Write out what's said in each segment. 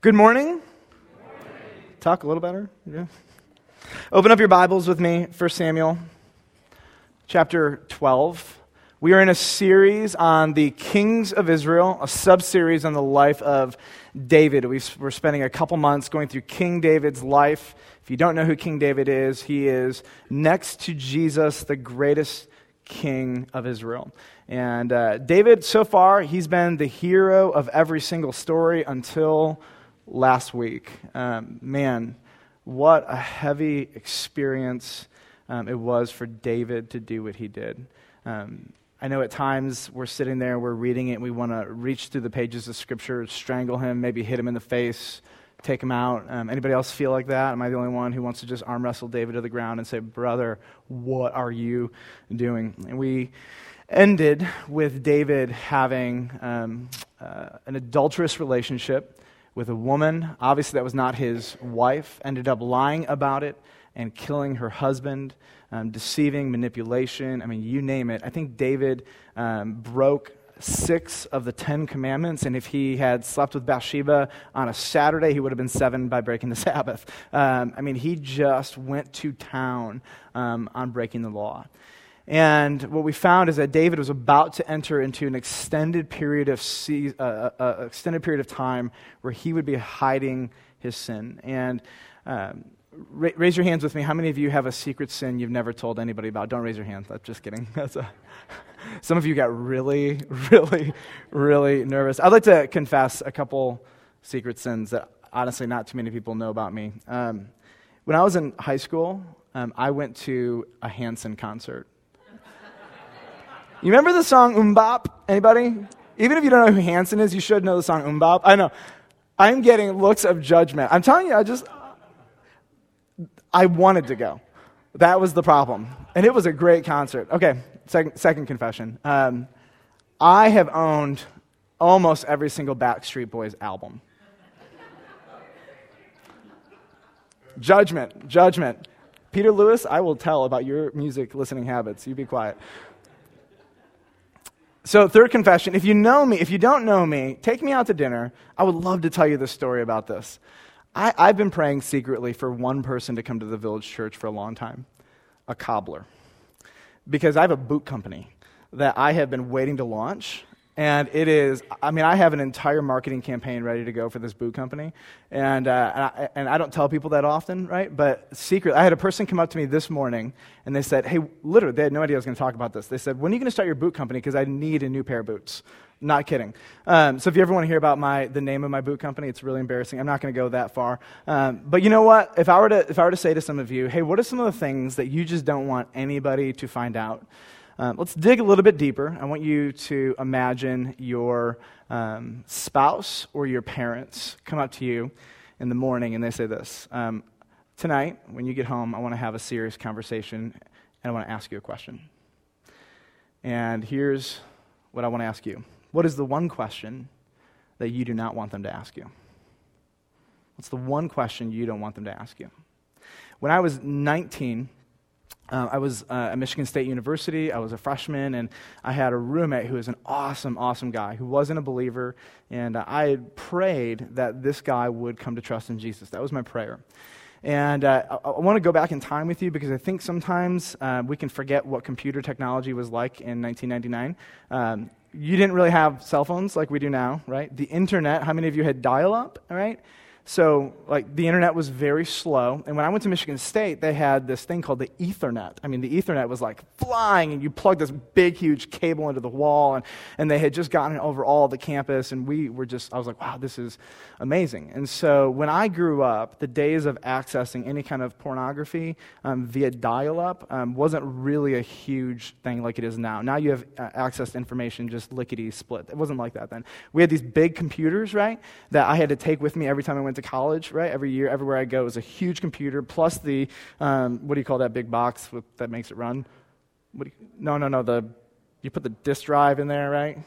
Good morning. Talk a little better. Yeah. Open up your Bibles with me, 1 Samuel chapter 12. We are in a series on the kings of Israel, a sub series on the life of David. we are spending a couple months going through King David's life. If you don't know who King David is, he is next to Jesus, the greatest king of Israel. And uh, David, so far, he's been the hero of every single story until last week. Um, man, what a heavy experience um, it was for David to do what he did. Um, I know at times we're sitting there, we're reading it, we want to reach through the pages of Scripture, strangle him, maybe hit him in the face, take him out. Um, anybody else feel like that? Am I the only one who wants to just arm wrestle David to the ground and say, Brother, what are you doing? And we ended with David having um, uh, an adulterous relationship with a woman. Obviously, that was not his wife, ended up lying about it and killing her husband, um, deceiving, manipulation. I mean, you name it. I think David um, broke six of the Ten Commandments, and if he had slept with Bathsheba on a Saturday, he would have been seven by breaking the Sabbath. Um, I mean, he just went to town um, on breaking the law. And what we found is that David was about to enter into an extended period of se- uh, uh, uh extended period of time where he would be hiding his sin. And um, ra- raise your hands with me. How many of you have a secret sin you've never told anybody about? Don't raise your hands. I'm just kidding. A, some of you got really, really, really nervous. I'd like to confess a couple secret sins that honestly not too many people know about me. Um, when I was in high school, um, I went to a Hanson concert. You remember the song MMMBop? Anybody? Even if you don't know who Hanson is, you should know the song MMMBop. I know. I'm getting looks of judgment. I'm telling you, I just, I wanted to go. That was the problem. And it was a great concert. Okay, second, second confession. Um, I have owned almost every single Backstreet Boys album. judgment, judgment. Peter Lewis, I will tell about your music listening habits. You be quiet. So, third confession if you know me, if you don't know me, take me out to dinner. I would love to tell you the story about this. I, I've been praying secretly for one person to come to the village church for a long time a cobbler. Because I have a boot company that I have been waiting to launch and it is, I mean, I have an entire marketing campaign ready to go for this boot company. And, uh, and, I, and, I, don't tell people that often, right? But secret, I had a person come up to me this morning and they said, hey, literally, they had no idea I was going to talk about this. They said, when are you going to start your boot company? Because I need a new pair of boots. Not kidding. Um, so if you ever want to hear about my, the name of my boot company, it's really embarrassing. I'm not going to go that far. Um, but you know what? If I, were to, if I were to say to some of you, hey, what are some of the things that you just don't want anybody to find out? Um, let's dig a little bit deeper. I want you to imagine your um, spouse or your parents come up to you in the morning and they say this um, Tonight, when you get home, I want to have a serious conversation and I want to ask you a question. And here's what I want to ask you What is the one question that you do not want them to ask you? What's the one question you don't want them to ask you? When I was 19, uh, I was uh, at Michigan State University. I was a freshman, and I had a roommate who was an awesome, awesome guy who wasn't a believer. And uh, I prayed that this guy would come to trust in Jesus. That was my prayer. And uh, I, I want to go back in time with you because I think sometimes uh, we can forget what computer technology was like in 1999. Um, you didn't really have cell phones like we do now, right? The internet, how many of you had dial up, right? So, like, the internet was very slow. And when I went to Michigan State, they had this thing called the Ethernet. I mean, the Ethernet was like flying, and you plug this big, huge cable into the wall, and, and they had just gotten it over all the campus. And we were just, I was like, wow, this is amazing. And so, when I grew up, the days of accessing any kind of pornography um, via dial up um, wasn't really a huge thing like it is now. Now you have uh, access to information just lickety split. It wasn't like that then. We had these big computers, right, that I had to take with me every time I went to college, right? Every year, everywhere I go is a huge computer plus the, um, what do you call that big box with, that makes it run? What you, no, no, no. The, you put the disk drive in there, right?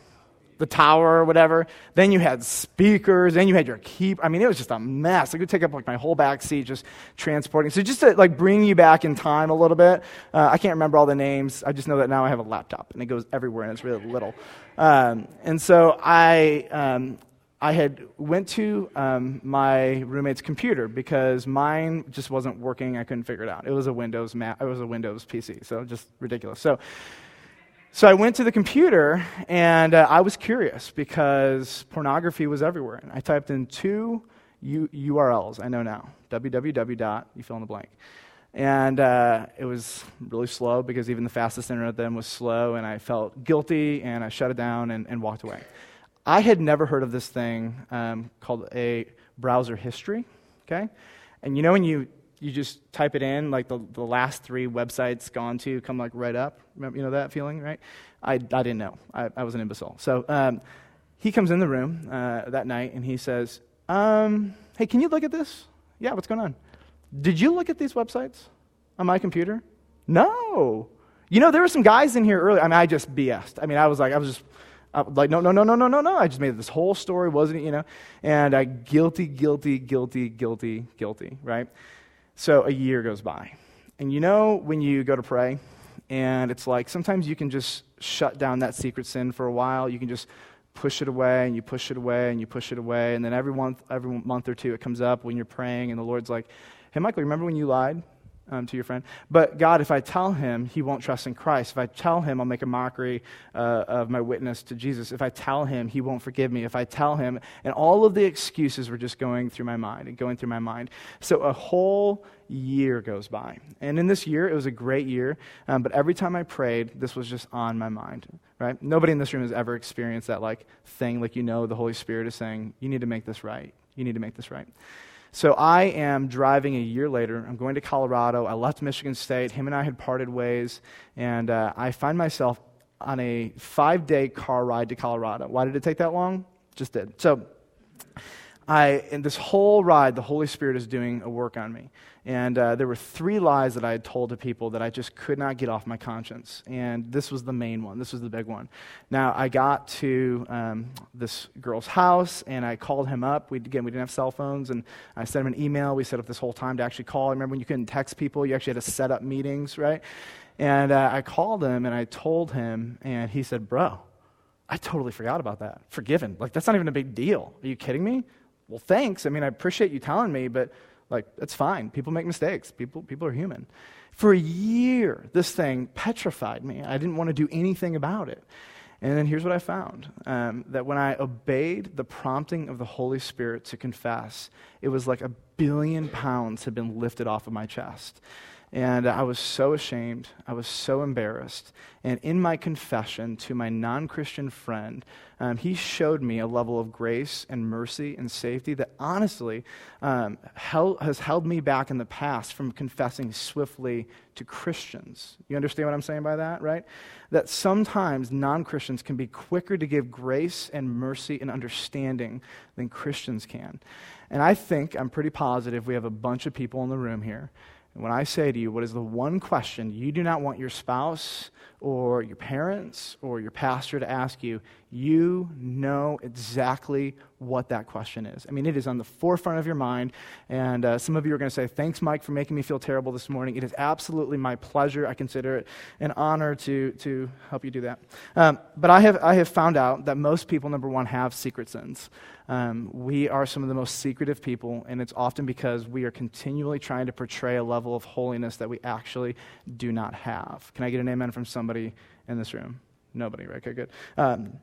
The tower or whatever. Then you had speakers. Then you had your key. I mean, it was just a mess. It could take up like my whole back seat just transporting. So just to like bring you back in time a little bit, uh, I can't remember all the names. I just know that now I have a laptop and it goes everywhere and it's really little. Um, and so I, um, I had went to um, my roommate's computer because mine just wasn't working. I couldn't figure it out. It was a Windows Mac. It was a Windows PC, so just ridiculous. So, so I went to the computer and uh, I was curious because pornography was everywhere. And I typed in two U- URLs. I know now www. dot You fill in the blank. And uh, it was really slow because even the fastest internet then was slow, and I felt guilty, and I shut it down and, and walked away. I had never heard of this thing um, called a browser history, okay? And you know when you, you just type it in, like the, the last three websites gone to come like right up? Remember, you know that feeling, right? I, I didn't know. I, I was an imbecile. So um, he comes in the room uh, that night and he says, um, hey, can you look at this? Yeah, what's going on? Did you look at these websites on my computer? No. You know, there were some guys in here earlier. I mean, I just BS'd. I mean, I was like, I was just uh, like, no, no, no, no, no, no, no. I just made this whole story, wasn't it? You know? And I guilty, guilty, guilty, guilty, guilty, right? So a year goes by. And you know when you go to pray, and it's like sometimes you can just shut down that secret sin for a while. You can just push it away and you push it away and you push it away. And then every month, every month or two, it comes up when you're praying, and the Lord's like, hey, Michael, remember when you lied? Um, to your friend. But God, if I tell him, he won't trust in Christ. If I tell him, I'll make a mockery uh, of my witness to Jesus. If I tell him, he won't forgive me. If I tell him, and all of the excuses were just going through my mind and going through my mind. So a whole year goes by. And in this year, it was a great year. Um, but every time I prayed, this was just on my mind, right? Nobody in this room has ever experienced that like thing, like you know, the Holy Spirit is saying, you need to make this right. You need to make this right. So I am driving a year later. I'm going to Colorado. I left Michigan State. Him and I had parted ways. And uh, I find myself on a five day car ride to Colorado. Why did it take that long? Just did. So I, in this whole ride, the Holy Spirit is doing a work on me. And uh, there were three lies that I had told to people that I just could not get off my conscience. And this was the main one. This was the big one. Now, I got to um, this girl's house and I called him up. We, again, we didn't have cell phones. And I sent him an email. We set up this whole time to actually call. I remember when you couldn't text people, you actually had to set up meetings, right? And uh, I called him and I told him, and he said, Bro, I totally forgot about that. Forgiven. Like, that's not even a big deal. Are you kidding me? Well, thanks. I mean, I appreciate you telling me, but like, that's fine. People make mistakes. People, people are human. For a year, this thing petrified me. I didn't want to do anything about it. And then here's what I found um, that when I obeyed the prompting of the Holy Spirit to confess, it was like a billion pounds had been lifted off of my chest. And I was so ashamed. I was so embarrassed. And in my confession to my non Christian friend, um, he showed me a level of grace and mercy and safety that honestly um, held, has held me back in the past from confessing swiftly to Christians. You understand what I'm saying by that, right? That sometimes non Christians can be quicker to give grace and mercy and understanding than Christians can. And I think, I'm pretty positive, we have a bunch of people in the room here and when I say to you, what is the one question you do not want your spouse or your parents or your pastor to ask you, you know exactly what that question is. I mean, it is on the forefront of your mind. And uh, some of you are going to say, Thanks, Mike, for making me feel terrible this morning. It is absolutely my pleasure. I consider it an honor to, to help you do that. Um, but I have, I have found out that most people, number one, have secret sins. Um, we are some of the most secretive people, and it's often because we are continually trying to portray a level of holiness that we actually do not have. Can I get an amen from somebody in this room? Nobody, right? Okay, good. Um,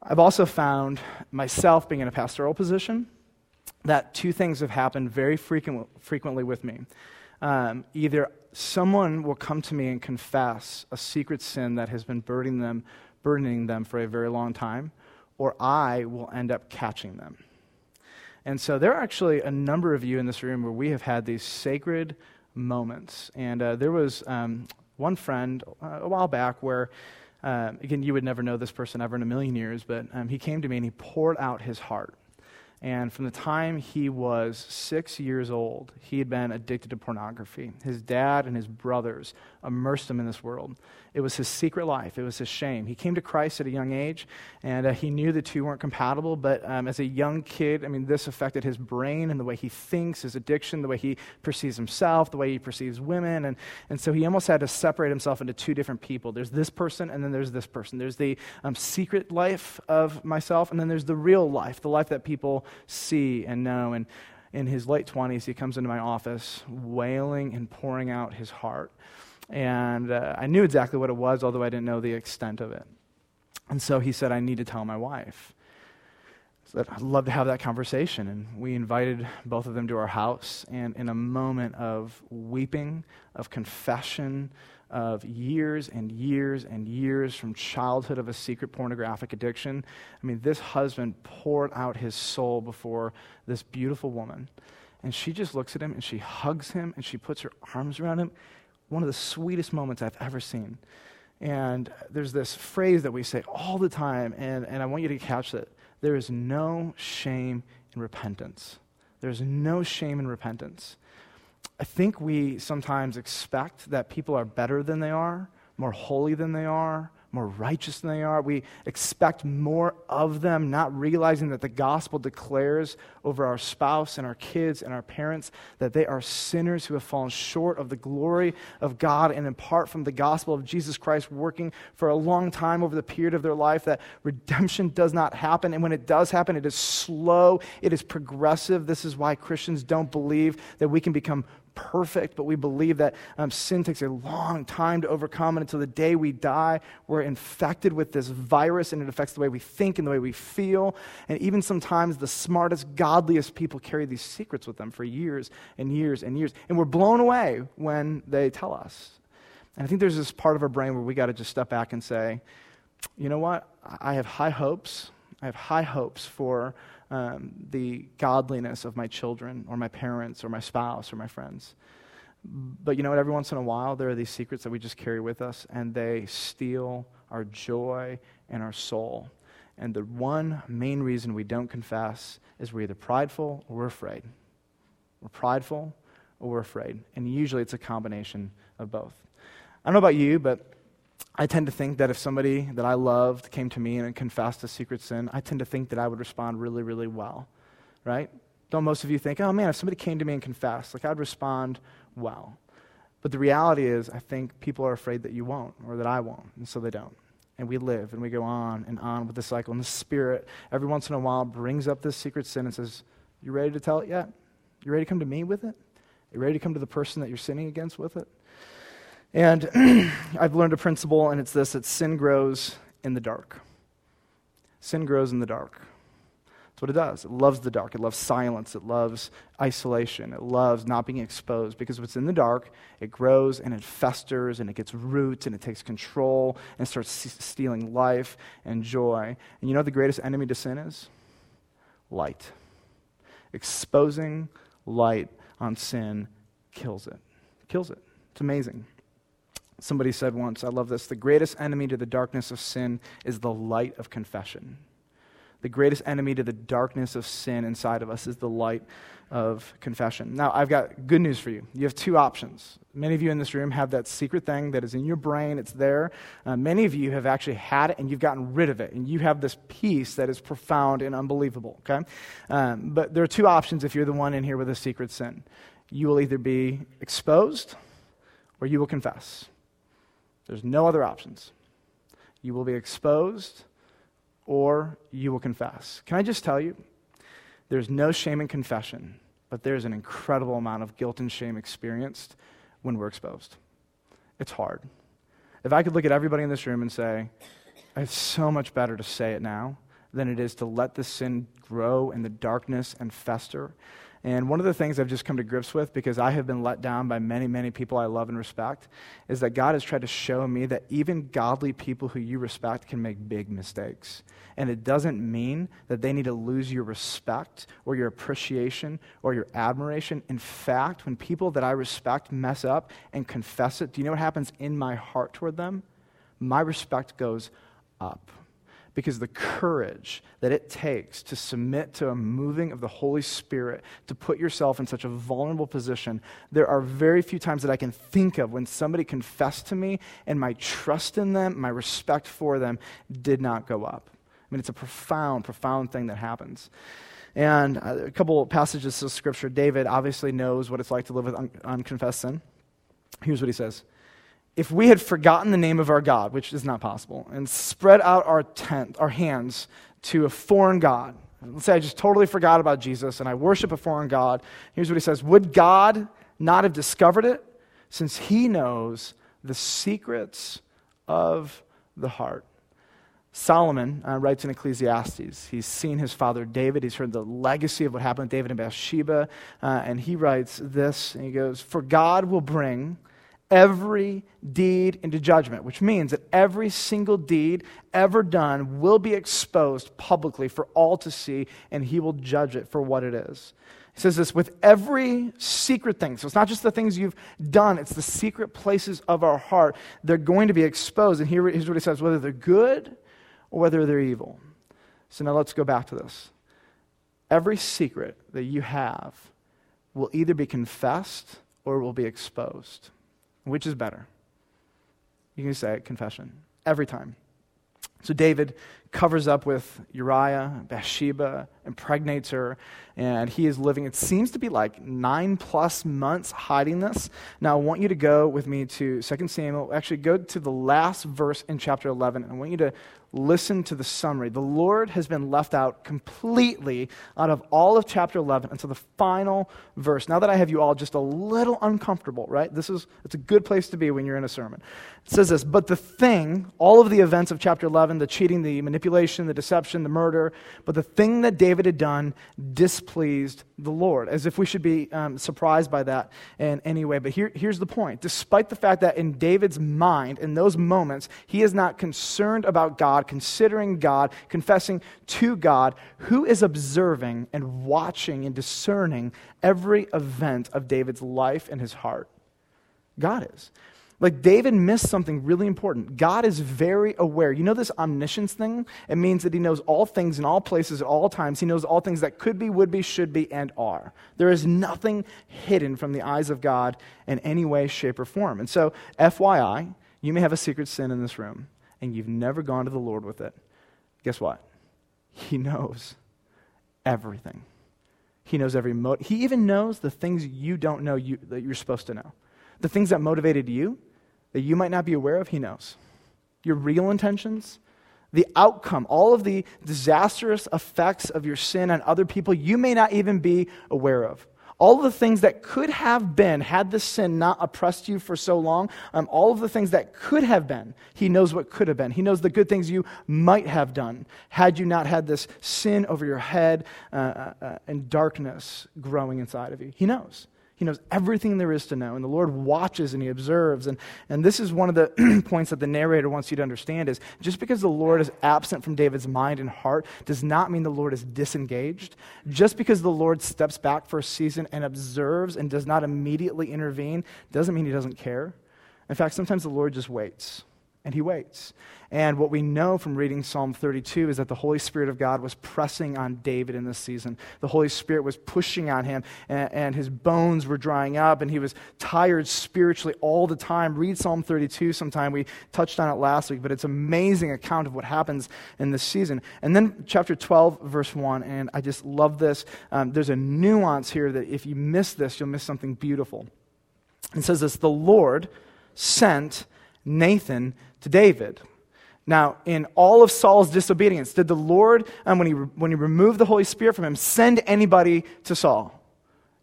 I've also found myself being in a pastoral position that two things have happened very frequent, frequently with me. Um, either someone will come to me and confess a secret sin that has been burdening them, burdening them for a very long time, or I will end up catching them. And so there are actually a number of you in this room where we have had these sacred moments. And uh, there was um, one friend uh, a while back where um, again, you would never know this person ever in a million years, but um, he came to me and he poured out his heart. And from the time he was six years old, he had been addicted to pornography. His dad and his brothers immersed him in this world. It was his secret life. It was his shame. He came to Christ at a young age, and uh, he knew the two weren't compatible. But um, as a young kid, I mean, this affected his brain and the way he thinks, his addiction, the way he perceives himself, the way he perceives women. And, and so he almost had to separate himself into two different people. There's this person, and then there's this person. There's the um, secret life of myself, and then there's the real life, the life that people see and know. And in his late 20s, he comes into my office wailing and pouring out his heart. And uh, I knew exactly what it was, although I didn't know the extent of it. And so he said, I need to tell my wife. I said, I'd love to have that conversation. And we invited both of them to our house. And in a moment of weeping, of confession, of years and years and years from childhood of a secret pornographic addiction, I mean, this husband poured out his soul before this beautiful woman. And she just looks at him and she hugs him and she puts her arms around him one of the sweetest moments I've ever seen. And there's this phrase that we say all the time, and, and I want you to catch it. There is no shame in repentance. There's no shame in repentance. I think we sometimes expect that people are better than they are, more holy than they are, more righteous than they are. We expect more of them, not realizing that the gospel declares over our spouse and our kids and our parents that they are sinners who have fallen short of the glory of God and apart from the gospel of Jesus Christ working for a long time over the period of their life, that redemption does not happen. And when it does happen, it is slow, it is progressive. This is why Christians don't believe that we can become perfect, but we believe that um, sin takes a long time to overcome. And until the day we die, we're infected with this virus, and it affects the way we think and the way we feel. And even sometimes the smartest, godliest people carry these secrets with them for years and years and years. And we're blown away when they tell us. And I think there's this part of our brain where we got to just step back and say, you know what? I have high hopes. I have high hopes for um, the godliness of my children or my parents or my spouse or my friends. But you know what? Every once in a while, there are these secrets that we just carry with us, and they steal our joy and our soul. And the one main reason we don't confess is we're either prideful or we're afraid. We're prideful or we're afraid. And usually it's a combination of both. I don't know about you, but I tend to think that if somebody that I loved came to me and confessed a secret sin, I tend to think that I would respond really, really well, right? Don't most of you think, oh man, if somebody came to me and confessed, like I'd respond well. But the reality is, I think people are afraid that you won't or that I won't, and so they don't. And we live and we go on and on with the cycle. And the Spirit, every once in a while, brings up this secret sin and says, You ready to tell it yet? You ready to come to me with it? You ready to come to the person that you're sinning against with it? And I've learned a principle, and it's this that sin grows in the dark. Sin grows in the dark. That's what it does. It loves the dark. It loves silence. It loves isolation. It loves not being exposed because it's in the dark, it grows and it festers and it gets roots and it takes control and starts stealing life and joy. And you know what the greatest enemy to sin is? Light. Exposing light on sin kills it. Kills it. It's amazing. Somebody said once, I love this the greatest enemy to the darkness of sin is the light of confession. The greatest enemy to the darkness of sin inside of us is the light of confession. Now, I've got good news for you. You have two options. Many of you in this room have that secret thing that is in your brain, it's there. Uh, many of you have actually had it and you've gotten rid of it, and you have this peace that is profound and unbelievable, okay? Um, but there are two options if you're the one in here with a secret sin. You will either be exposed or you will confess. There's no other options. You will be exposed or you will confess. Can I just tell you? There's no shame in confession, but there's an incredible amount of guilt and shame experienced when we're exposed. It's hard. If I could look at everybody in this room and say, it's so much better to say it now than it is to let the sin grow in the darkness and fester and one of the things I've just come to grips with, because I have been let down by many, many people I love and respect, is that God has tried to show me that even godly people who you respect can make big mistakes. And it doesn't mean that they need to lose your respect or your appreciation or your admiration. In fact, when people that I respect mess up and confess it, do you know what happens in my heart toward them? My respect goes up because the courage that it takes to submit to a moving of the Holy Spirit, to put yourself in such a vulnerable position, there are very few times that I can think of when somebody confessed to me and my trust in them, my respect for them did not go up. I mean, it's a profound, profound thing that happens. And uh, a couple passages of scripture, David obviously knows what it's like to live with un- unconfessed sin. Here's what he says if we had forgotten the name of our God, which is not possible, and spread out our tent, our hands to a foreign God, let's say I just totally forgot about Jesus and I worship a foreign God, here's what he says Would God not have discovered it since he knows the secrets of the heart? Solomon uh, writes in Ecclesiastes. He's seen his father David. He's heard the legacy of what happened with David and Bathsheba. Uh, and he writes this, and he goes, For God will bring every deed into judgment, which means that every single deed ever done will be exposed publicly for all to see, and he will judge it for what it is. He says this with every secret thing. So it's not just the things you've done, it's the secret places of our heart. They're going to be exposed. And here, here's what he says whether they're good or whether they're evil. So now let's go back to this. Every secret that you have will either be confessed or will be exposed. Which is better? You can say confession every time. So David covers up with Uriah, Bathsheba, impregnates her, and he is living, it seems to be like nine plus months hiding this. Now, I want you to go with me to 2 Samuel. Actually, go to the last verse in chapter 11. and I want you to listen to the summary. The Lord has been left out completely out of all of chapter 11 until the final verse. Now that I have you all just a little uncomfortable, right? This is it's a good place to be when you're in a sermon. It says this, but the thing, all of the events of chapter 11, the cheating, the manipulation, the deception, the murder, but the thing that David had done displeased the Lord, as if we should be um, surprised by that in any way. But here, here's the point. Despite the fact that in David's mind, in those moments, he is not concerned about God, considering God, confessing to God, who is observing and watching and discerning every event of David's life and his heart? God is. Like David missed something really important. God is very aware. You know this omniscience thing? It means that he knows all things in all places at all times. He knows all things that could be, would be, should be, and are. There is nothing hidden from the eyes of God in any way, shape, or form. And so, FYI, you may have a secret sin in this room, and you've never gone to the Lord with it. Guess what? He knows everything. He knows every motive. He even knows the things you don't know you, that you're supposed to know. The things that motivated you, that you might not be aware of, He knows. Your real intentions, the outcome, all of the disastrous effects of your sin on other people, you may not even be aware of. All the things that could have been, had the sin not oppressed you for so long, um, all of the things that could have been, He knows what could have been. He knows the good things you might have done had you not had this sin over your head uh, uh, uh and darkness growing inside of you. He knows. He knows everything there is to know. And the Lord watches and he observes. And, and this is one of the points that the narrator wants you to understand is just because the Lord is absent from David's mind and heart does not mean the Lord is disengaged. Just because the Lord steps back for a season and observes and does not immediately intervene doesn't mean he doesn't care. In fact, sometimes the Lord just waits and he waits. And what we know from reading Psalm 32 is that the Holy Spirit of God was pressing on David in this season. The Holy Spirit was pushing on him, and, and, his bones were drying up, and he was tired spiritually all the time. Read Psalm 32 sometime. We touched on it last week, but it's an amazing account of what happens in this season. And then chapter 12, verse 1, and I just love this. Um, there's a nuance here that if you miss this, you'll miss something beautiful. It says this The Lord sent Nathan to David. Now, in all of Saul's disobedience, did the Lord, um, when, he, when he removed the Holy Spirit from him, send anybody to Saul?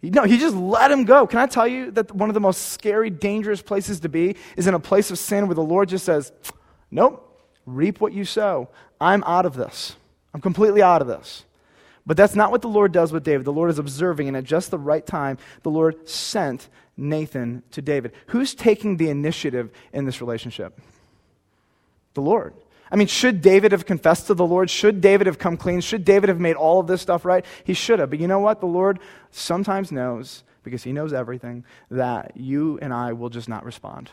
No, he just let him go. Can I tell you that one of the most scary, dangerous places to be is in a place of sin where the Lord just says, Nope, reap what you sow. I'm out of this. I'm completely out of this. But that's not what the Lord does with David. The Lord is observing, and at just the right time, the Lord sent Nathan to David. Who's taking the initiative in this relationship? The Lord. I mean, should David have confessed to the Lord? Should David have come clean? Should David have made all of this stuff right? He should have. But you know what? The Lord sometimes knows, because he knows everything, that you and I will just not respond.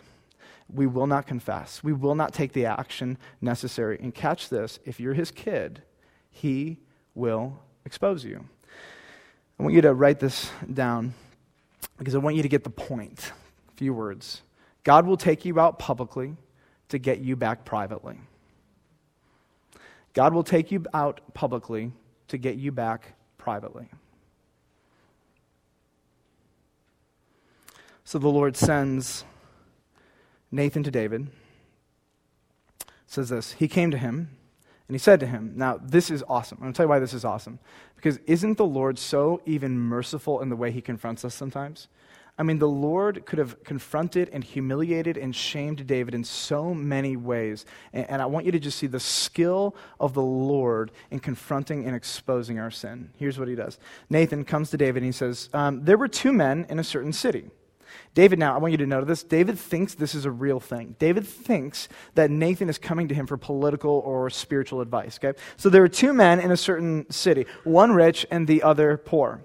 we will not confess. We will not take the action necessary. And catch this if you're his kid, he will expose you. I want you to write this down because I want you to get the point. A few words. God will take you out publicly to get you back privately. God will take you out publicly to get you back privately. So the Lord sends Nathan to David. says this He came to him and he said to him, Now, this is awesome. I'm going to tell you why this is awesome. Because isn't the Lord so even merciful in the way he confronts us sometimes? I mean, the Lord could have confronted and humiliated and shamed David in so many ways. And, and, I want you to just see the skill of the Lord in confronting and exposing our sin. Here's what he does Nathan comes to David and he says, um, There were two men in a certain city. David, now, I want you to note this. David thinks this is a real thing. David thinks that Nathan is coming to him for political or spiritual advice, okay? So there are two men in a certain city, one rich and the other poor.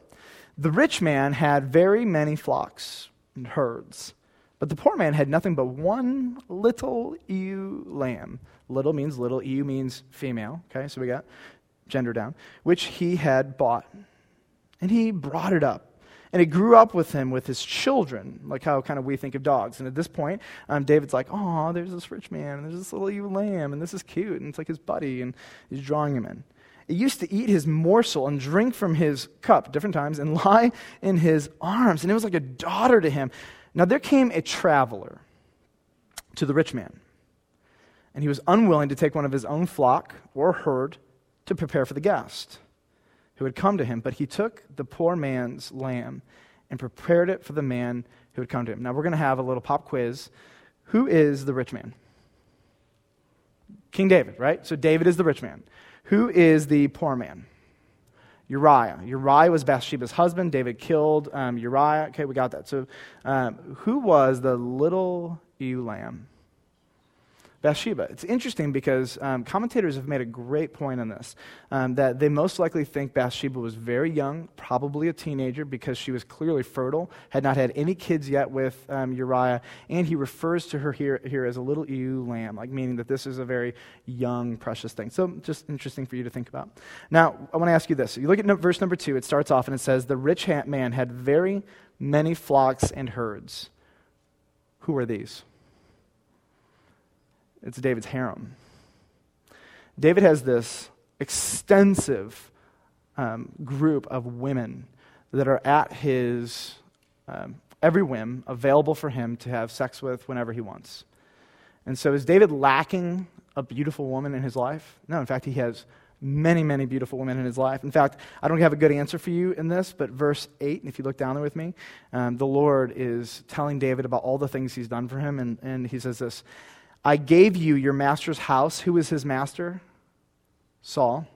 The rich man had very many flocks and herds, but the poor man had nothing but one little ewe lamb. Little means little, ewe means female, okay? So we got gender down, which he had bought. And he brought it up and it grew up with him with his children, like how kind of we think of dogs. And at this point, um, David's like, oh, there's this rich man, and there's this little ewe lamb, and this is cute. And it's like his buddy, and he's drawing him in. He used to eat his morsel and drink from his cup different times and lie in his arms. And it was like a daughter to him. Now there came a traveler to the rich man, and he was unwilling to take one of his own flock or herd to prepare for the guest who had come to him, but he took the poor man's lamb and prepared it for the man who had come to him. Now we're going to have a little pop quiz. Who is the rich man? King David, right? So David is the rich man. Who is the poor man? Uriah. Uriah was Bathsheba's husband. David killed um, Uriah. Okay, we got that. So, um, who was the little ewe lamb? Bathsheba. It's interesting because um, commentators have made a great point on this um, that they most likely think Bathsheba was very young, probably a teenager, because she was clearly fertile, had not had any kids yet with um, Uriah, and he refers to her here, here as a little ewe lamb, like meaning that this is a very young, precious thing. So, just interesting for you to think about. Now, I want to ask you this. You look at no, verse number two, it starts off and it says, The rich man had very many flocks and herds. Who are these? It's David's harem. David has this extensive um, group of women that are at his um, every whim, available for him to have sex with whenever he wants. And so, is David lacking a beautiful woman in his life? No, in fact, he has many, many beautiful women in his life. In fact, I don't have a good answer for you in this, but verse 8, and if you look down there with me, um, the Lord is telling David about all the things he's done for him, and, and he says this I gave you your master's house. Who is his master? Saul.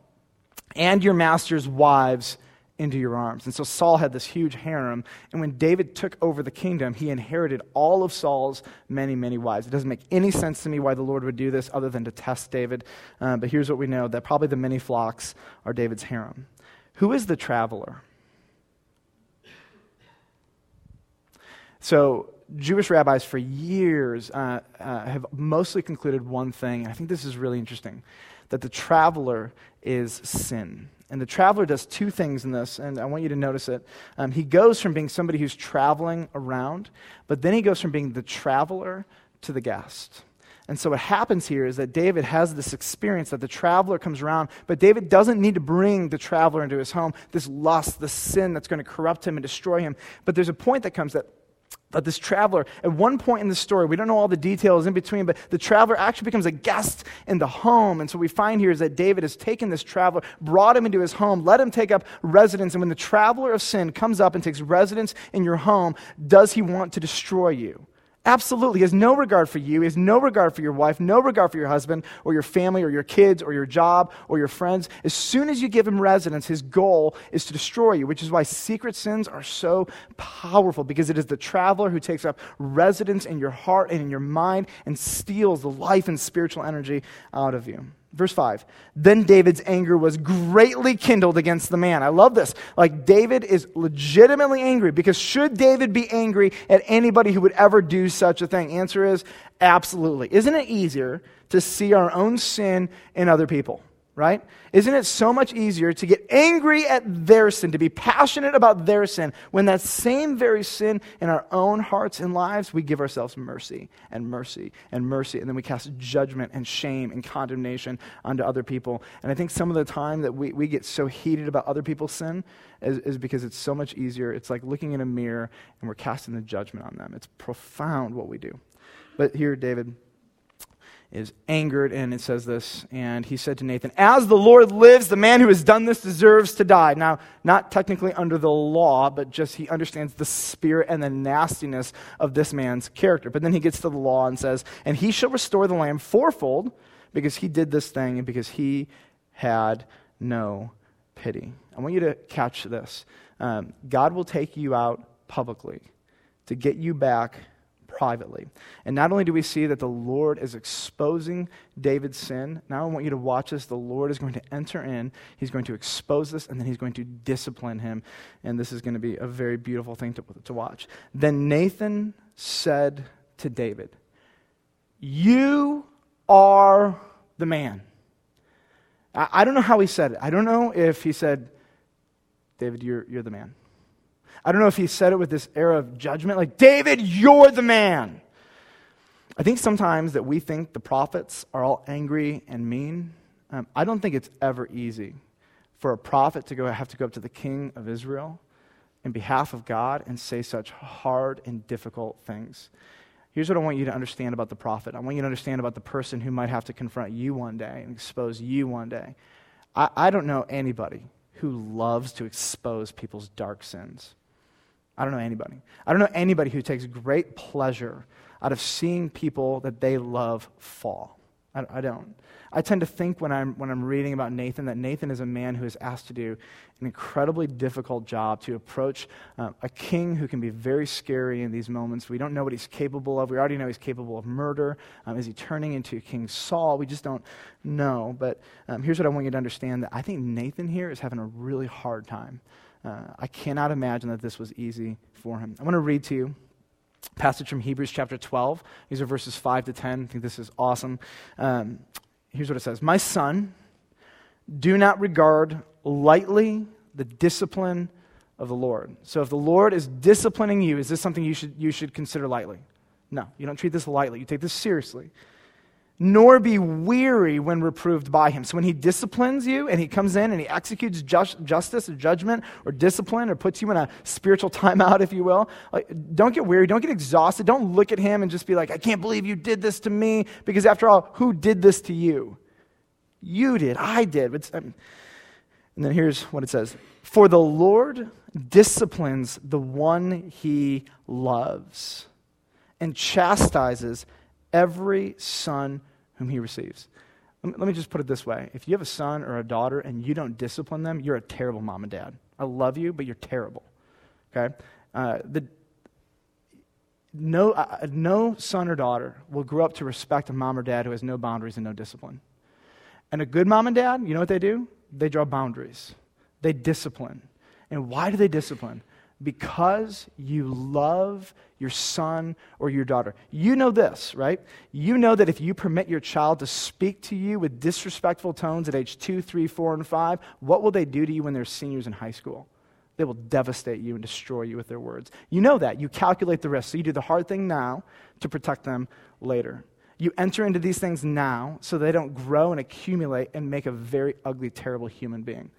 And your master's wives into your arms. And so Saul had this huge harem. And when David took over the kingdom, he inherited all of Saul's many, many wives. It doesn't make any sense to me why the Lord would do this other than to test David. Uh, but here's what we know that probably the many flocks are David's harem. Who is the traveler? So Jewish rabbis for years uh, uh, have mostly concluded one thing. And I think this is really interesting that the traveler is sin. And the traveler does two things in this, and I want you to notice it. Um, he goes from being somebody who's traveling around, but then he goes from being the traveler to the guest. And so what happens here is that David has this experience that the traveler comes around, but David doesn't need to bring the traveler into his home, this lust, this sin that's going to corrupt him and destroy him. But there's a point that comes that that this traveler, at one point in the story, we don't know all the details in between, but the traveler actually becomes a guest in the home. And so we find here is that David has taken this traveler, brought him into his home, let him take up residence. And when the traveler of sin comes up and takes residence in your home, does he want to destroy you? Absolutely. He has no regard for you. He has no regard for your wife, no regard for your husband or your family or your kids or your job or your friends. As soon as you give him residence, his goal is to destroy you, which is why secret sins are so powerful because it is the traveler who takes up residence in your heart and in your mind and steals the life and spiritual energy out of you. Verse 5. Then David's anger was greatly kindled against the man. I love this. Like, David is legitimately angry because should David be angry at anybody who would ever do such a thing? Answer is absolutely. Isn't it easier to see our own sin in other people? Right? Isn't it so much easier to get angry at their sin, to be passionate about their sin, when that same very sin in our own hearts and lives, we give ourselves mercy and mercy and mercy, and then we cast judgment and shame and condemnation onto other people. And I think some of the time that we, we get so heated about other people's sin is, is because it's so much easier. It's like looking in a mirror and we're casting the judgment on them. It's profound what we do. But here, David is angered, and it says this. And he said to Nathan, As the Lord lives, the man who has done this deserves to die. Now, not technically under the law, but just he understands the spirit and the nastiness of this man's character. But then he gets to the law and says, And he shall restore the lamb fourfold because he did this thing and because he had no pity. I want you to catch this. Um, God will take you out publicly to get you back privately. And not only do we see that the Lord is exposing David's sin, now I want you to watch this. The Lord is going to enter in, He's going to expose this, and then He's going to discipline him. And this is going to be a very beautiful thing to, to watch. Then Nathan said to David, You are the man. I, I don't know how he said it. I don't know if he said, David, you're, you're the man. I don't know if he said it with this air of judgment, like, David, you're the man. I think sometimes that we think the prophets are all angry and mean. Um, I don't think it's ever easy for a prophet to go have to go up to the king of Israel in behalf of God and say such hard and difficult things. Here's what I want you to understand about the prophet. I want you to understand about the person who might have to confront you one day and expose you one day. I, I don't know anybody who loves to expose people's dark sins. I don't know anybody. I don't know anybody who takes great pleasure out of seeing people that they love fall. I, I, don't. I tend to think when I'm, when I'm reading about Nathan that Nathan is a man who is asked to do an incredibly difficult job to approach um, a king who can be very scary in these moments. We don't know what he's capable of. We already know he's capable of murder. Um, is he turning into King Saul? We just don't know. But um, here's what I want you to understand that I think Nathan here is having a really hard time. Uh, I cannot imagine that this was easy for him. I want to read to you passage from Hebrews chapter 12. These are verses 5 to 10. I think this is awesome. Um, here's what it says My son, do not regard lightly the discipline of the Lord. So if the Lord is disciplining you, is this something you should, you should consider lightly? No, you don't treat this lightly. You take this seriously nor be weary when reproved by him. So when he disciplines you and he comes in and he executes just, justice or judgment or discipline or puts you in a spiritual timeout, if you will, like, don't get weary, don't get exhausted. Don't look at him and just be like, I can't believe you did this to me. Because after all, who did this to you? You did. I did. Um, and then here's what it says For the Lord disciplines the one he loves and chastises every son whom he receives. Let me, just put it this way if you have a son or a daughter and you don't discipline them, you're a terrible mom and dad. I love you, but you're terrible. Okay? Uh, the, no, uh, no son or daughter will grow up to respect a mom or dad who has no boundaries and no discipline. And a good mom and dad, you know what they do? They draw boundaries, they discipline. And why do they discipline? because you love your son or your daughter. You know this, right? You know that if you permit your child to speak to you with disrespectful tones at age two, three, four, and five, what will they do to you when they're seniors in high school? They will devastate you and destroy you with their words. You know that. You calculate the risk. So you do the hard thing now to protect them later. You enter into these things now so they don't grow and accumulate and make a very ugly, terrible human being.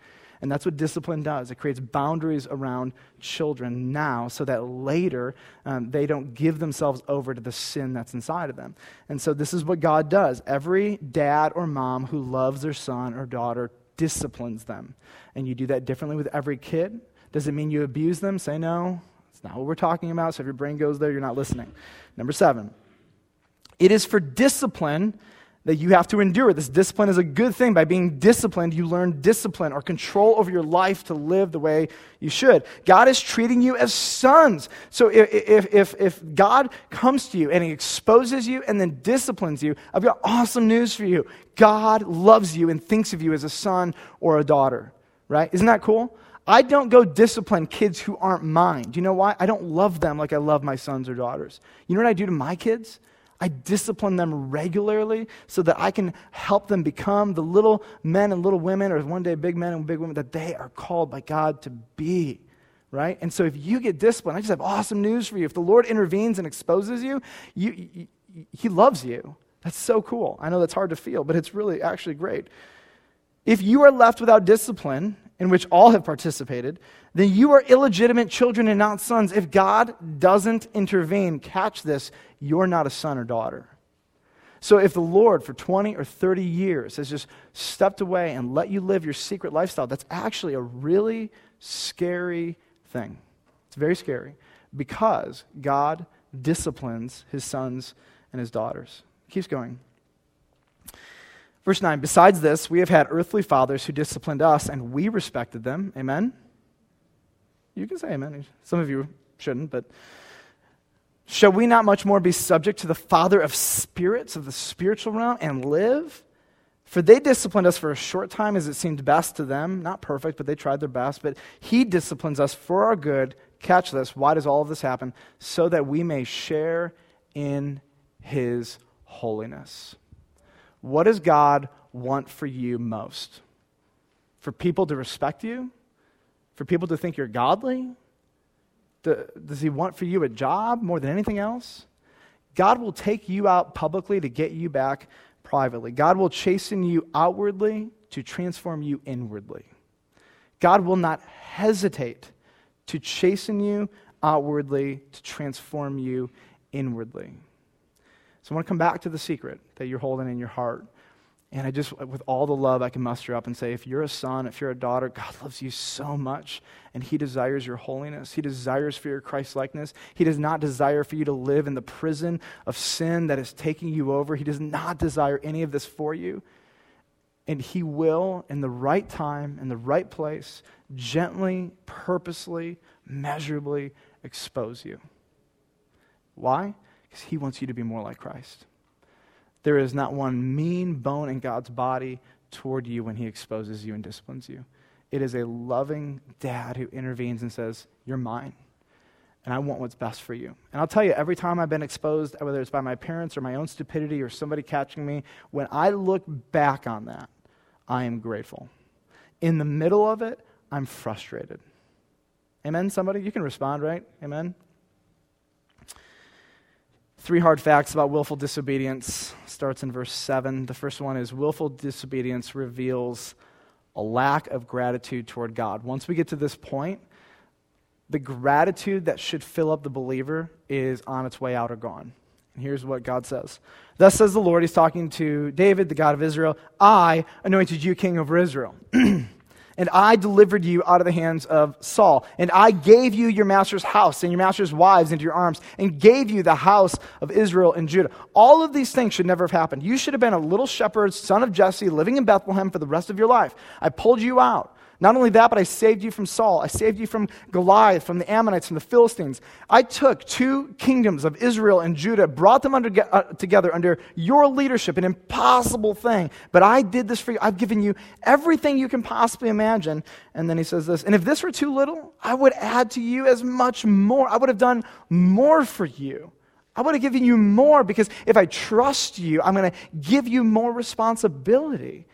And that's what discipline does it creates boundaries around children now so that later um, they don't give themselves over to the sin that's inside of them. And so this is what God does. Every dad or mom who loves their son or daughter disciplines them. And you do that differently with every kid. Does it mean you abuse them? Say no. It's not what we're talking about. So if your brain goes there, you're not listening. Number seven, it is for discipline that you have to endure. This discipline is a good thing. By being disciplined, you learn discipline or control over your life to live the way you should. God is treating you as sons. So if, if, if, God comes to you and he exposes you and then disciplines you, I've got awesome news for you. God loves you and thinks of you as a son or a daughter, right? Isn't that cool? I don't go discipline kids who aren't mine. Do you know why? I don't love them like I love my sons or daughters. You know what I do to my kids? I discipline them regularly so that I can help them become the little men and little women, or one day big men and big women, that they are called by God to be. Right? And so if you get disciplined, I just have awesome news for you. If the Lord intervenes and exposes you, you, you He loves you. That's so cool. I know that's hard to feel, but it's really actually great. If you are left without discipline, in which all have participated, then you are illegitimate children and not sons. If God doesn't intervene, catch this, you're not a son or daughter. So if the Lord for 20 or 30 years has just stepped away and let you live your secret lifestyle, that's actually a really scary thing. It's very scary because God disciplines his sons and his daughters. keeps going. Verse 9 Besides this, we have had earthly fathers who disciplined us, and we respected them. Amen? You can say amen. Some of you shouldn't, but. Shall we not much more be subject to the Father of spirits, of the spiritual realm, and live? For they disciplined us for a short time as it seemed best to them. Not perfect, but they tried their best. But He disciplines us for our good. Catch this. Why does all of this happen? So that we may share in His holiness. What does God want for you most? For people to respect you? For people to think you're godly? Does He want for you a job more than anything else? God will take you out publicly to get you back privately. God will chasten you outwardly to transform you inwardly. God will not hesitate to chasten you outwardly to transform you inwardly. So I want to come back to the secret that you're holding in your heart. And I just, with all the love I can muster up and say, if you're a son, if you're a daughter, God loves you so much, and He desires your holiness. He desires for your Christ likeness. He does not desire for you to live in the prison of sin that is taking you over. He does not desire any of this for you. And He will, in the right time, in the right place, gently, purposely, measurably expose you. Why? Because he wants you to be more like Christ. There is not one mean bone in God's body toward you when he exposes you and disciplines you. It is a loving dad who intervenes and says, You're mine, and I want what's best for you. And I'll tell you, every time I've been exposed, whether it's by my parents or my own stupidity or somebody catching me, when I look back on that, I am grateful. In the middle of it, I'm frustrated. Amen, somebody? You can respond, right? Amen? Three hard facts about willful disobedience starts in verse 7. The first one is willful disobedience reveals a lack of gratitude toward God. Once we get to this point, the gratitude that should fill up the believer is on its way out or gone. And here's what God says. Thus says the Lord, He's talking to David, the God of Israel I anointed you king over Israel. And I delivered you out of the hands of Saul. And I gave you your master's house and your master's wives into your arms, and gave you the house of Israel and Judah. All of these things should never have happened. You should have been a little shepherd, son of Jesse, living in Bethlehem for the rest of your life. I pulled you out. Not only that, but I saved you from Saul. I saved you from Goliath, from the Ammonites, from the Philistines. I took two kingdoms of Israel and Judah, brought them under, uh, together under your leadership, an impossible thing. But I did this for you. I've given you everything you can possibly imagine. And then he says this And if this were too little, I would add to you as much more. I would have done more for you. I would have given you more because if I trust you, I'm going to give you more responsibility.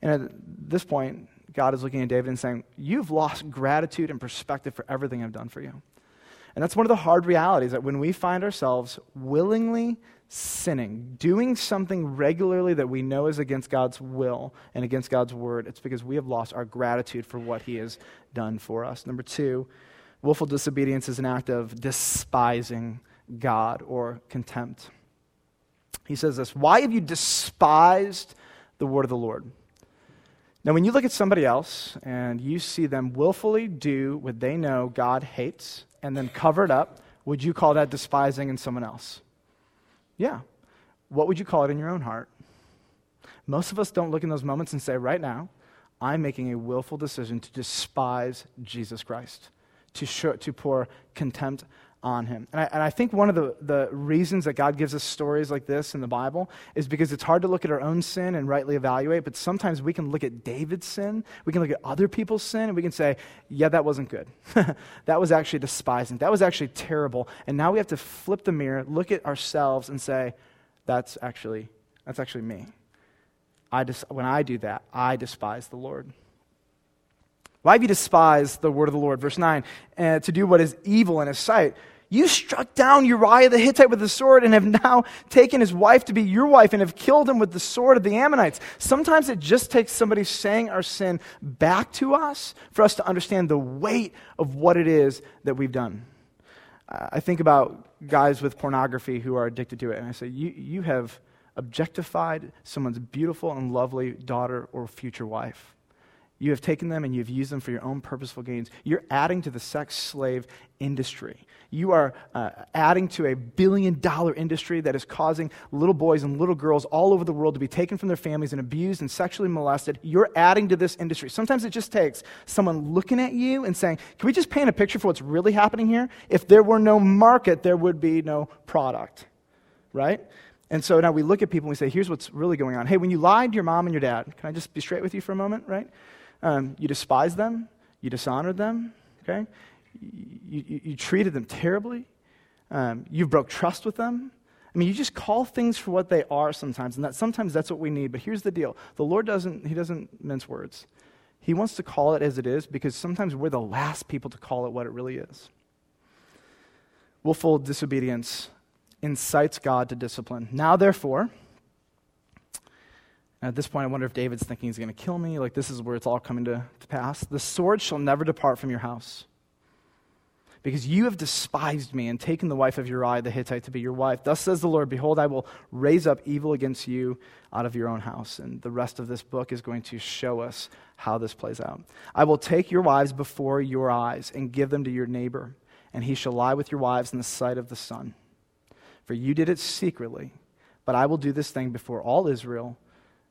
And at this point, God is looking at David and saying, You've lost gratitude and perspective for everything I've done for you. And that's one of the hard realities that when we find ourselves willingly sinning, doing something regularly that we know is against God's will and against God's word, it's because we have lost our gratitude for what He has done for us. Number two, willful disobedience is an act of despising God or contempt. He says this Why have you despised the word of the Lord? Now, when you look at somebody else and you see them willfully do what they know God hates and then cover it up, would you call that despising in someone else? Yeah. What would you call it in your own heart? Most of us don't look in those moments and say, right now, I'm making a willful decision to despise Jesus Christ, to, show, to pour contempt on him. And I, and I, think one of the, the reasons that God gives us stories like this in the Bible is because it's hard to look at our own sin and rightly evaluate, but sometimes we can look at David's sin, we can look at other people's sin, and we can say, yeah, that wasn't good. that was actually despising. That was actually terrible. And now we have to flip the mirror, look at ourselves, and say, that's actually, that's actually me. I dis- when I do that, I despise the Lord. Why have you despised the word of the Lord? Verse 9, uh, to do what is evil in his sight. You struck down Uriah the Hittite with the sword and have now taken his wife to be your wife and have killed him with the sword of the Ammonites. Sometimes it just takes somebody saying our sin back to us for us to understand the weight of what it is that we've done. I think about guys with pornography who are addicted to it, and I say, You, you have objectified someone's beautiful and lovely daughter or future wife. You have taken them and you've used them for your own purposeful gains. You're adding to the sex slave industry. You are uh, adding to a billion dollar industry that is causing little boys and little girls all over the world to be taken from their families and abused and sexually molested. You're adding to this industry. Sometimes it just takes someone looking at you and saying, Can we just paint a picture for what's really happening here? If there were no market, there would be no product, right? And so now we look at people and we say, Here's what's really going on. Hey, when you lied to your mom and your dad, can I just be straight with you for a moment, right? Um, you despised them, you dishonored them, okay? You, you, you treated them terribly, um, you broke trust with them. I mean, you just call things for what they are sometimes, and that sometimes that's what we need. But here's the deal: the Lord doesn't He doesn't mince words. He wants to call it as it is because sometimes we're the last people to call it what it really is. Willful disobedience incites God to discipline. Now, therefore, at this point, I wonder if David's thinking he's going to kill me. Like, this is where it's all coming to, to pass. The sword shall never depart from your house. Because you have despised me and taken the wife of Uriah the Hittite to be your wife. Thus says the Lord Behold, I will raise up evil against you out of your own house. And the rest of this book is going to show us how this plays out. I will take your wives before your eyes and give them to your neighbor, and he shall lie with your wives in the sight of the sun. For you did it secretly, but I will do this thing before all Israel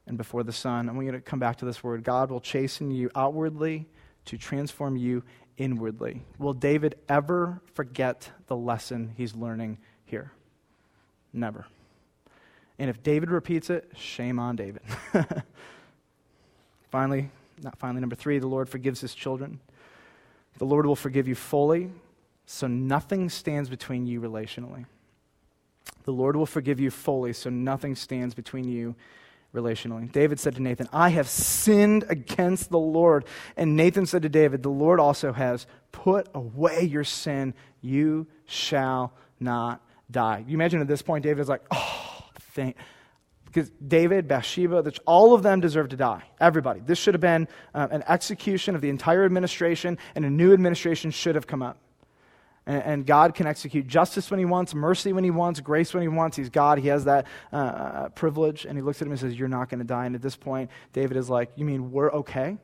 and before the sun. And we're going to come back to this word God will chasten you outwardly to transform you inwardly. Will David ever forget the lesson he's learning here? Never. And if David repeats it, shame on David. finally, not finally, number three, the Lord forgives his children. The Lord will forgive you fully, so nothing stands between you relationally. The Lord will forgive you fully, so nothing stands between you relationally. David said to Nathan, I have sinned against the Lord. And Nathan said to David, The Lord also has put away your sin. You shall not die. You imagine at this point, David's like, Oh, thank. Because David, Bathsheba, all of them deserve to die. Everybody. This should have been uh, an execution of the entire administration, and a new administration should have come up. And, and, God can execute justice when He wants, mercy when He wants, grace when He wants. He's God. He has that uh, privilege. And He looks at him and says, You're not going to die. And at this point, David is like, You mean we're okay?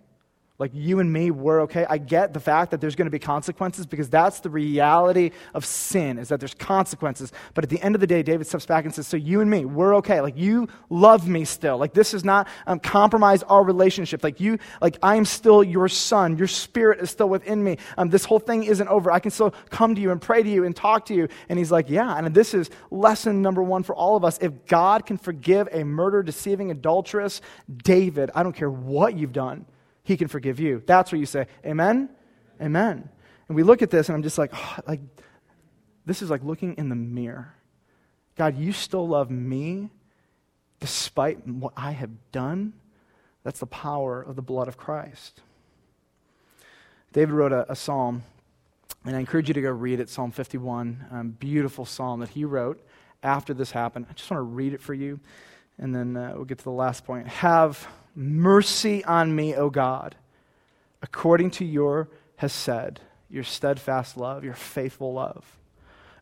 Like you and me, we're okay. I get the fact that there's going to be consequences because that's the reality of sin, is that there's consequences. But at the end of the day, David steps back and says, So you and me, we're okay. Like you love me still. Like this is not um, compromise our relationship. Like you, like I am still your son. Your spirit is still within me. Um, this whole thing isn't over. I can still come to you and pray to you and talk to you. And he's like, Yeah. And this is lesson number one for all of us. If God can forgive a murder, deceiving, adulteress, David, I don't care what you've done he can forgive you. That's what you say. Amen? Amen. And we look at this, and I'm just like, oh, like, this is like looking in the mirror. God, you still love me despite what I have done. That's the power of the blood of Christ. David wrote a, a psalm, and I encourage you to go read it Psalm 51. Um, beautiful psalm that he wrote after this happened. I just want to read it for you, and then uh, we'll get to the last point. Have Mercy on me, O God, according to your hesed, your steadfast love, your faithful love.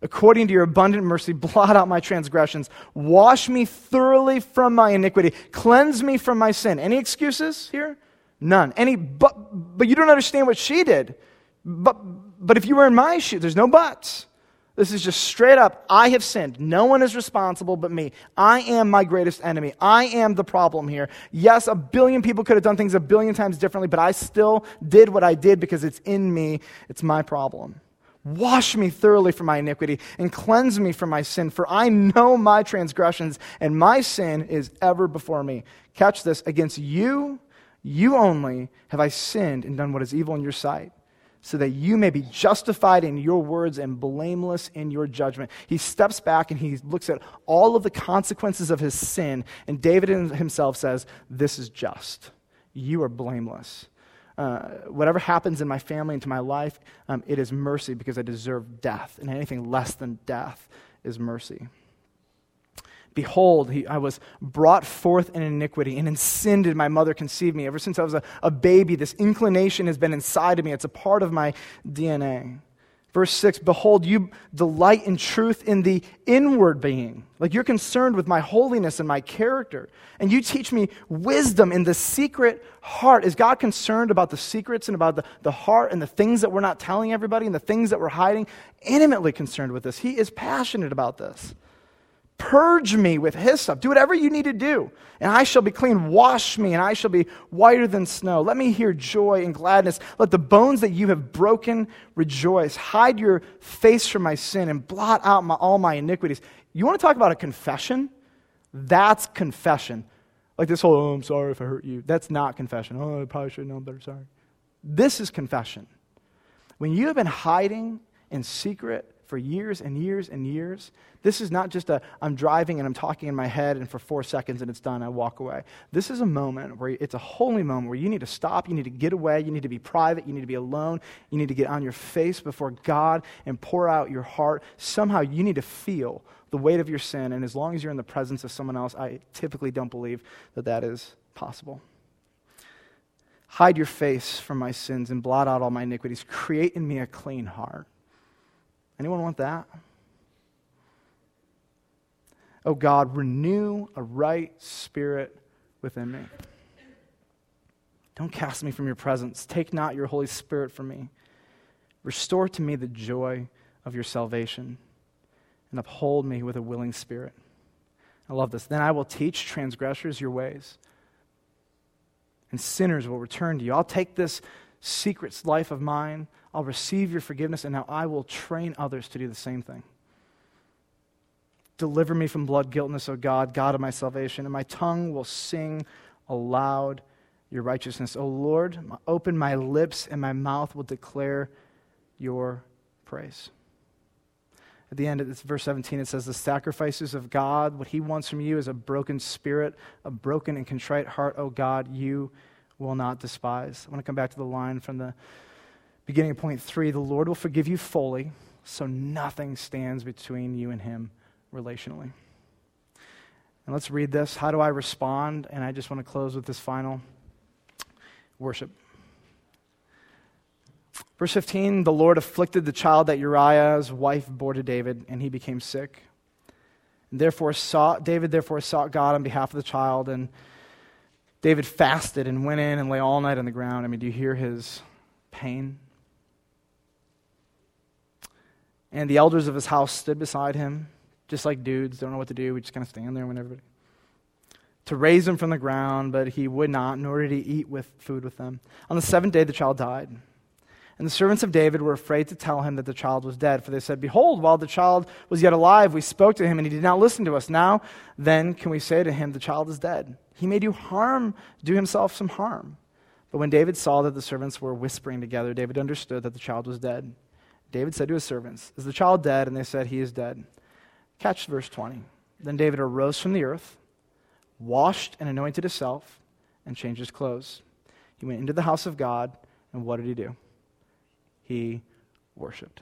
According to your abundant mercy, blot out my transgressions. Wash me thoroughly from my iniquity. Cleanse me from my sin. Any excuses here? None. Any but but you don't understand what she did. But but if you were in my shoes, there's no buts. This is just straight up I have sinned. No one is responsible but me. I am my greatest enemy. I am the problem here. Yes, a billion people could have done things a billion times differently, but I still did what I did because it's in me. It's my problem. Wash me thoroughly from my iniquity and cleanse me from my sin, for I know my transgressions, and my sin is ever before me. Catch this against you, you only, have I sinned and done what is evil in your sight so that you may be justified in your words and blameless in your judgment. He steps back and he looks at all of the consequences of his sin, and David himself says, This is just. You are blameless. Uh, whatever happens in my family and to my life, um, it is mercy because I deserve death, and anything less than death is mercy. Behold, he, I was brought forth in iniquity, and in sin did my mother conceive me. Ever since I was a, a baby, this inclination has been inside of me. It's a part of my DNA. Verse 6 Behold, you delight in truth in the inward being. Like you're concerned with my holiness and my character. And you teach me wisdom in the secret heart. Is God concerned about the secrets and about the, the heart and the things that we're not telling everybody and the things that we're hiding? Intimately concerned with this. He is passionate about this. Purge me with hyssop. Do whatever you need to do, and I shall be clean. Wash me, and I shall be whiter than snow. Let me hear joy and gladness. Let the bones that you have broken rejoice. Hide your face from my sin and blot out my, all my iniquities. You want to talk about a confession? That's confession. Like this whole, oh, I'm sorry if I hurt you. That's not confession. Oh, I probably should have known better. Sorry. This is confession. When you have been hiding in secret for years and years and years. This is not just a, I'm driving and I'm talking in my head and for four seconds and it's done, I walk away. This is a moment where it's a holy moment where you need to stop, you need to get away, you need to be private, you need to be alone, you need to get on your face before God and pour out your heart. Somehow you need to feel the weight of your sin, and as long as you're in the presence of someone else, I typically don't believe that that is possible. Hide your face from my sins and blot out all my iniquities. Create in me a clean heart Anyone want that? Oh God, renew a right spirit within me. Don't cast me from your presence. Take not your Holy Spirit from me. Restore to me the joy of your salvation and uphold me with a willing spirit. I love this. Then I will teach transgressors your ways, and sinners will return to you. I'll take this secrets life of mine I'll receive your forgiveness, and now I will train others to do the same thing. Deliver me from blood guiltness, O God, God of my salvation, and my tongue will sing aloud your righteousness. O Lord, open my lips, and my mouth will declare your praise. At the end of this verse 17, it says, The sacrifices of God, what he wants from you is a broken spirit, a broken and contrite heart, O God, you will not despise. I want to come back to the line from the beginning of point three, the Lord will forgive you fully, so nothing stands between you and Him relationally. And let's read this. How do I respond? And I just want to close with this final worship. Verse 15 The Lord afflicted the child that Uriah's wife bore to David, and he became sick. And therefore, sought, David therefore sought God on behalf of the child, and David fasted and went in and lay all night on the ground. I mean, do you hear his pain? And the elders of his house stood beside him, just like dudes, don't know what to do. We just kind of stand there when everybody. To raise him from the ground, but he would not, nor did he eat with food with them. On the seventh day, the child died. And the servants of David were afraid to tell him that the child was dead, for they said, Behold, while the child was yet alive, we spoke to him, and he did not listen to us. Now, then, can we say to him, The child is dead? He may do harm, do himself some harm. But when David saw that the servants were whispering together, David understood that the child was dead. David said to his servants, Is the child dead? And they said, He is dead. Catch verse 20. Then David arose from the earth, washed and anointed himself, and changed his clothes. He went into the house of God, and what did he do? He worshiped.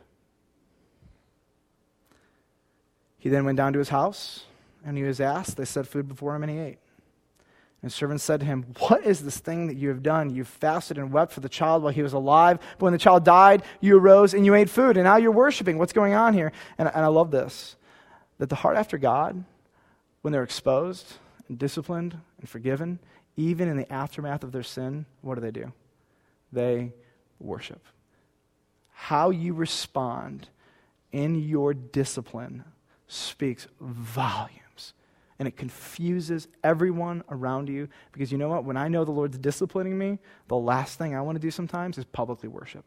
He then went down to his house, and he was asked. They set food before him, and he ate. And servants said to him, What is this thing that you have done? You fasted and wept for the child while he was alive, but when the child died, you arose and you ate food, and now you're worshiping. What's going on here? And, and I love this that the heart after God, when they're exposed and disciplined and forgiven, even in the aftermath of their sin, what do they do? They worship. How you respond in your discipline speaks volumes. And it confuses everyone around you because you know what? When I know the Lord's disciplining me, the last thing I want to do sometimes is publicly worship.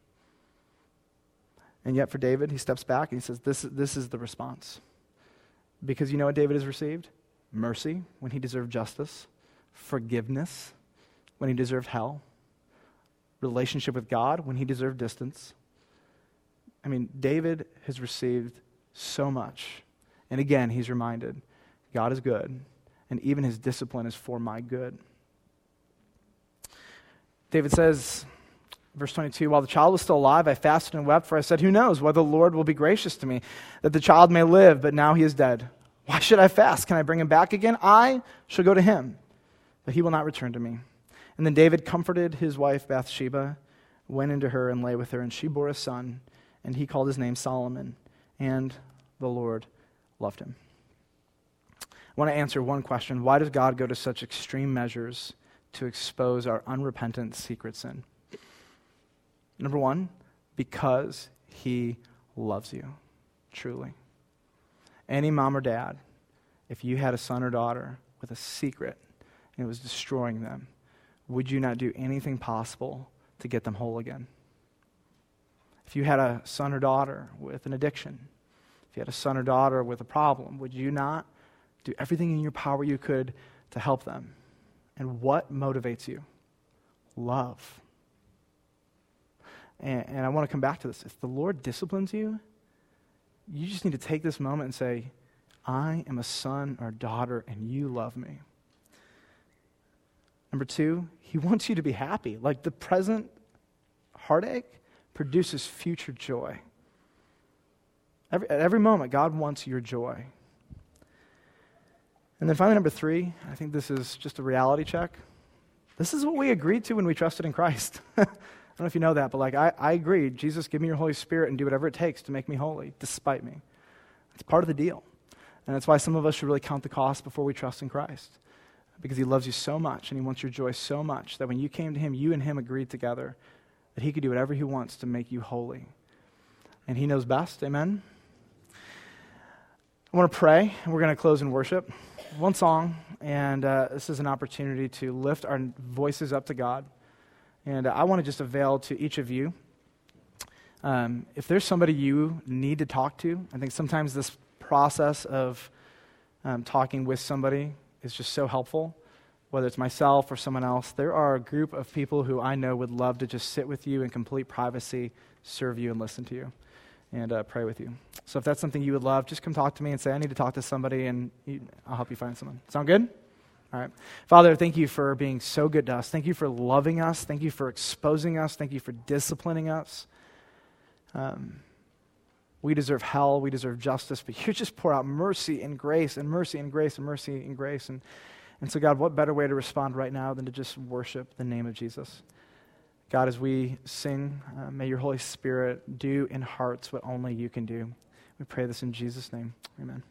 And yet, for David, he steps back and he says, This, this is the response. Because you know what David has received? Mercy when he deserved justice, forgiveness when he deserved hell, relationship with God when he deserved distance. I mean, David has received so much. And again, he's reminded God is good, and even his discipline is for my good. David says, verse 22 While the child was still alive, I fasted and wept, for I said, Who knows whether the Lord will be gracious to me, that the child may live, but now he is dead. Why should I fast? Can I bring him back again? I shall go to him, but he will not return to me. And then David comforted his wife Bathsheba, went into her and lay with her, and she bore a son, and he called his name Solomon, and the Lord loved him. I want to answer one question Why does God go to such extreme measures to expose our unrepentant secret sin? Number one, because he loves you, truly. Any mom or dad, if you had a son or daughter with a secret and it was destroying them, would you not do anything possible to get them whole again? If you had a son or daughter with an addiction, if you had a son or daughter with a problem, would you not do everything in your power you could to help them? And what motivates you? Love. And, and I want to come back to this. If the Lord disciplines you, you just need to take this moment and say, I am a son or daughter, and you love me. Number two, he wants you to be happy. Like the present heartache produces future joy. Every, at every moment, God wants your joy. And then finally, number three, I think this is just a reality check. This is what we agreed to when we trusted in Christ. I don't know if you know that, but like I, I agreed, Jesus, give me your Holy Spirit and do whatever it takes to make me holy, despite me. It's part of the deal. And that's why some of us should really count the cost before we trust in Christ. Because he loves you so much and he wants your joy so much that when you came to him, you and him agreed together that he could do whatever he wants to make you holy. And he knows best. Amen? I want to pray, and we're going to close in worship. One song, and uh, this is an opportunity to lift our voices up to God. And uh, I want to just avail to each of you. Um, if there's somebody you need to talk to, I think sometimes this process of um, talking with somebody is just so helpful, whether it's myself or someone else. There are a group of people who I know would love to just sit with you in complete privacy, serve you, and listen to you and uh, pray with you. So if that's something you would love, just come talk to me and say, I need to talk to somebody, and you, I'll help you find someone. Sound good? All right. Father, thank you for being so good to us. Thank you for loving us. Thank you for exposing us. Thank you for disciplining us. Um, we deserve hell. We deserve justice, but you just pour out mercy and grace and mercy and grace and mercy and grace. And, and so, God, what better way to respond right now than to just worship the name of Jesus? God, as we sing, uh, may your Holy Spirit do in hearts what only you can do. We pray this in Jesus' name. Amen.